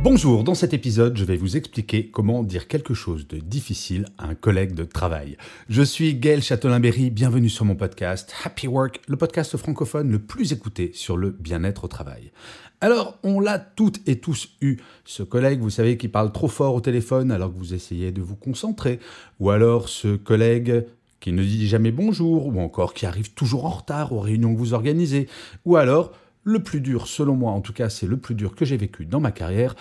Bonjour, dans cet épisode, je vais vous expliquer comment dire quelque chose de difficile à un collègue de travail. Je suis Gaël Châtelain-Berry, bienvenue sur mon podcast Happy Work, le podcast francophone le plus écouté sur le bien-être au travail. Alors, on l'a toutes et tous eu. Ce collègue, vous savez, qui parle trop fort au téléphone alors que vous essayez de vous concentrer. Ou alors ce collègue qui ne dit jamais bonjour, ou encore qui arrive toujours en retard aux réunions que vous organisez. Ou alors, le plus dur, selon moi en tout cas, c'est le plus dur que j'ai vécu dans ma carrière,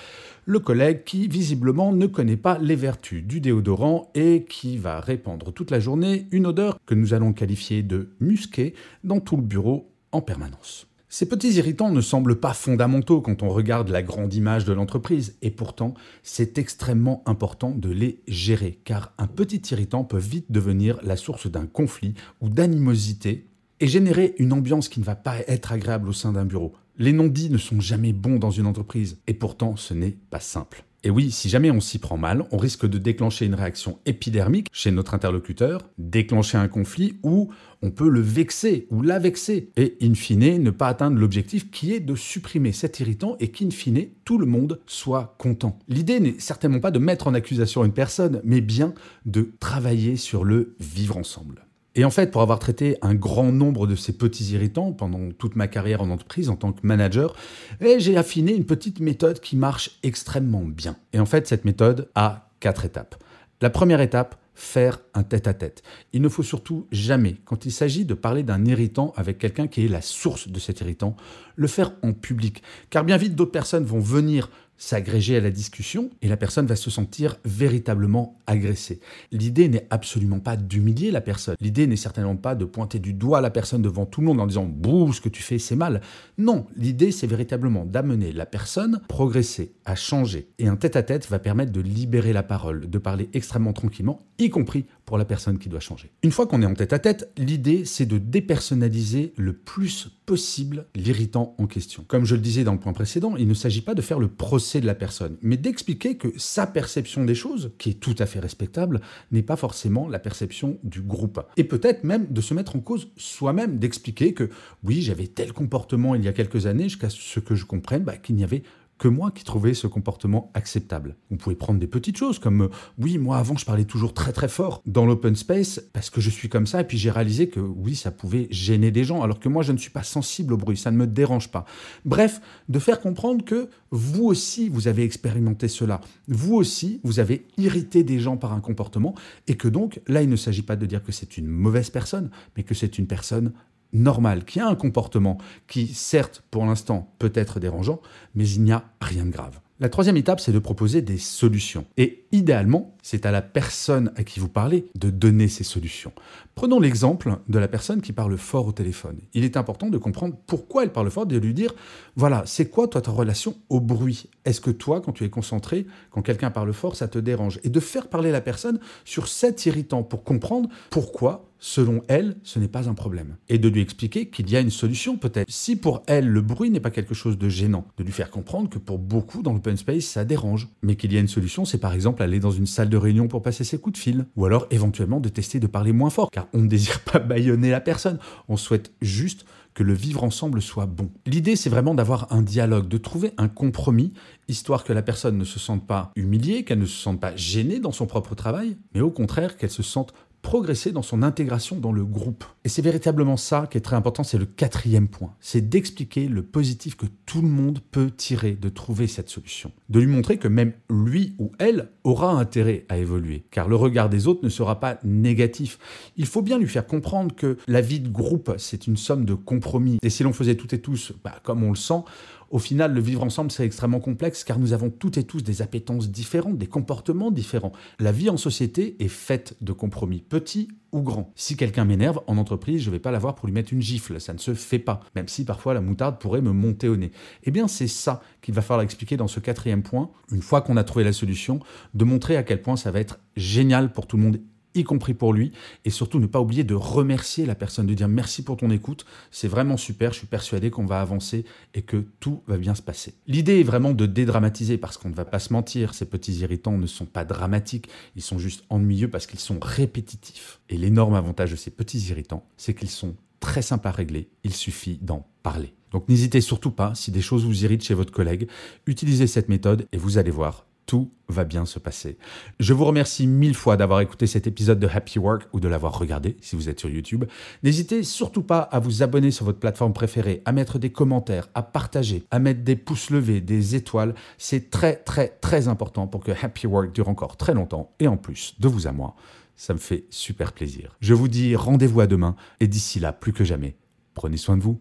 le collègue qui visiblement ne connaît pas les vertus du déodorant et qui va répandre toute la journée une odeur que nous allons qualifier de musquée dans tout le bureau en permanence. Ces petits irritants ne semblent pas fondamentaux quand on regarde la grande image de l'entreprise, et pourtant c'est extrêmement important de les gérer, car un petit irritant peut vite devenir la source d'un conflit ou d'animosité et générer une ambiance qui ne va pas être agréable au sein d'un bureau. Les non-dits ne sont jamais bons dans une entreprise, et pourtant ce n'est pas simple. Et oui, si jamais on s'y prend mal, on risque de déclencher une réaction épidermique chez notre interlocuteur, déclencher un conflit ou on peut le vexer ou la vexer et in fine ne pas atteindre l'objectif qui est de supprimer cet irritant et qu'in fine tout le monde soit content. L'idée n'est certainement pas de mettre en accusation une personne, mais bien de travailler sur le vivre ensemble. Et en fait, pour avoir traité un grand nombre de ces petits irritants pendant toute ma carrière en entreprise en tant que manager, eh, j'ai affiné une petite méthode qui marche extrêmement bien. Et en fait, cette méthode a quatre étapes. La première étape, faire un tête-à-tête. Il ne faut surtout jamais, quand il s'agit de parler d'un irritant avec quelqu'un qui est la source de cet irritant, le faire en public. Car bien vite, d'autres personnes vont venir s'agréger à la discussion et la personne va se sentir véritablement agressée. L'idée n'est absolument pas d'humilier la personne. L'idée n'est certainement pas de pointer du doigt la personne devant tout le monde en disant bouh, ce que tu fais, c'est mal. Non, l'idée c'est véritablement d'amener la personne progresser, à changer. Et un tête-à-tête -tête va permettre de libérer la parole, de parler extrêmement tranquillement, y compris pour la personne qui doit changer. Une fois qu'on est en tête-à-tête, l'idée c'est de dépersonnaliser le plus possible l'irritant en question. Comme je le disais dans le point précédent, il ne s'agit pas de faire le procès de la personne, mais d'expliquer que sa perception des choses, qui est tout à fait respectable, n'est pas forcément la perception du groupe. Et peut-être même de se mettre en cause soi-même, d'expliquer que oui, j'avais tel comportement il y a quelques années, jusqu'à ce que je comprenne bah, qu'il n'y avait que moi qui trouvais ce comportement acceptable. Vous pouvez prendre des petites choses comme euh, oui, moi avant je parlais toujours très très fort dans l'open space parce que je suis comme ça et puis j'ai réalisé que oui, ça pouvait gêner des gens alors que moi je ne suis pas sensible au bruit, ça ne me dérange pas. Bref, de faire comprendre que vous aussi vous avez expérimenté cela. Vous aussi, vous avez irrité des gens par un comportement et que donc là il ne s'agit pas de dire que c'est une mauvaise personne, mais que c'est une personne normal, qui a un comportement qui, certes, pour l'instant, peut être dérangeant, mais il n'y a rien de grave. La troisième étape, c'est de proposer des solutions. Et idéalement, c'est à la personne à qui vous parlez de donner ces solutions. Prenons l'exemple de la personne qui parle fort au téléphone. Il est important de comprendre pourquoi elle parle fort, de lui dire, voilà, c'est quoi toi ta relation au bruit? Est-ce que toi, quand tu es concentré, quand quelqu'un parle fort, ça te dérange? Et de faire parler la personne sur cet irritant pour comprendre pourquoi selon elle, ce n'est pas un problème. Et de lui expliquer qu'il y a une solution peut-être. Si pour elle, le bruit n'est pas quelque chose de gênant, de lui faire comprendre que pour beaucoup dans l'open space, ça dérange. Mais qu'il y a une solution, c'est par exemple aller dans une salle de réunion pour passer ses coups de fil. Ou alors éventuellement de tester de parler moins fort, car on ne désire pas bâillonner la personne. On souhaite juste que le vivre ensemble soit bon. L'idée, c'est vraiment d'avoir un dialogue, de trouver un compromis, histoire que la personne ne se sente pas humiliée, qu'elle ne se sente pas gênée dans son propre travail, mais au contraire qu'elle se sente progresser dans son intégration dans le groupe. Et c'est véritablement ça qui est très important, c'est le quatrième point. C'est d'expliquer le positif que tout le monde peut tirer de trouver cette solution. De lui montrer que même lui ou elle aura intérêt à évoluer, car le regard des autres ne sera pas négatif. Il faut bien lui faire comprendre que la vie de groupe, c'est une somme de compromis. Et si l'on faisait toutes et tous bah, comme on le sent, Au final, le vivre ensemble, c'est extrêmement complexe car nous avons toutes et tous des appétences différentes, des comportements différents. La vie en société est faite de compromis petits ou grands. Si quelqu'un m'énerve en entreprise, je ne vais pas l'avoir pour lui mettre une gifle, ça ne se fait pas, même si parfois la moutarde pourrait me monter au nez. Eh bien, c'est ça qu'il va falloir expliquer dans ce quatrième point, une fois qu'on a trouvé la solution, de montrer à quel point ça va être génial pour tout le monde y compris pour lui, et surtout ne pas oublier de remercier la personne, de dire merci pour ton écoute, c'est vraiment super, je suis persuadé qu'on va avancer et que tout va bien se passer. L'idée est vraiment de dédramatiser, parce qu'on ne va pas se mentir, ces petits irritants ne sont pas dramatiques, ils sont juste ennuyeux parce qu'ils sont répétitifs. Et l'énorme avantage de ces petits irritants, c'est qu'ils sont très simples à régler, il suffit d'en parler. Donc n'hésitez surtout pas, si des choses vous irritent chez votre collègue, utilisez cette méthode et vous allez voir, tout va bien se passer. Je vous remercie mille fois d'avoir écouté cet épisode de Happy Work ou de l'avoir regardé si vous êtes sur YouTube. N'hésitez surtout pas à vous abonner sur votre plateforme préférée, à mettre des commentaires, à partager, à mettre des pouces levés, des étoiles. C'est très très très important pour que Happy Work dure encore très longtemps et en plus de vous à moi. Ça me fait super plaisir. Je vous dis rendez-vous à demain et d'ici là, plus que jamais, prenez soin de vous.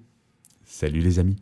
Salut les amis.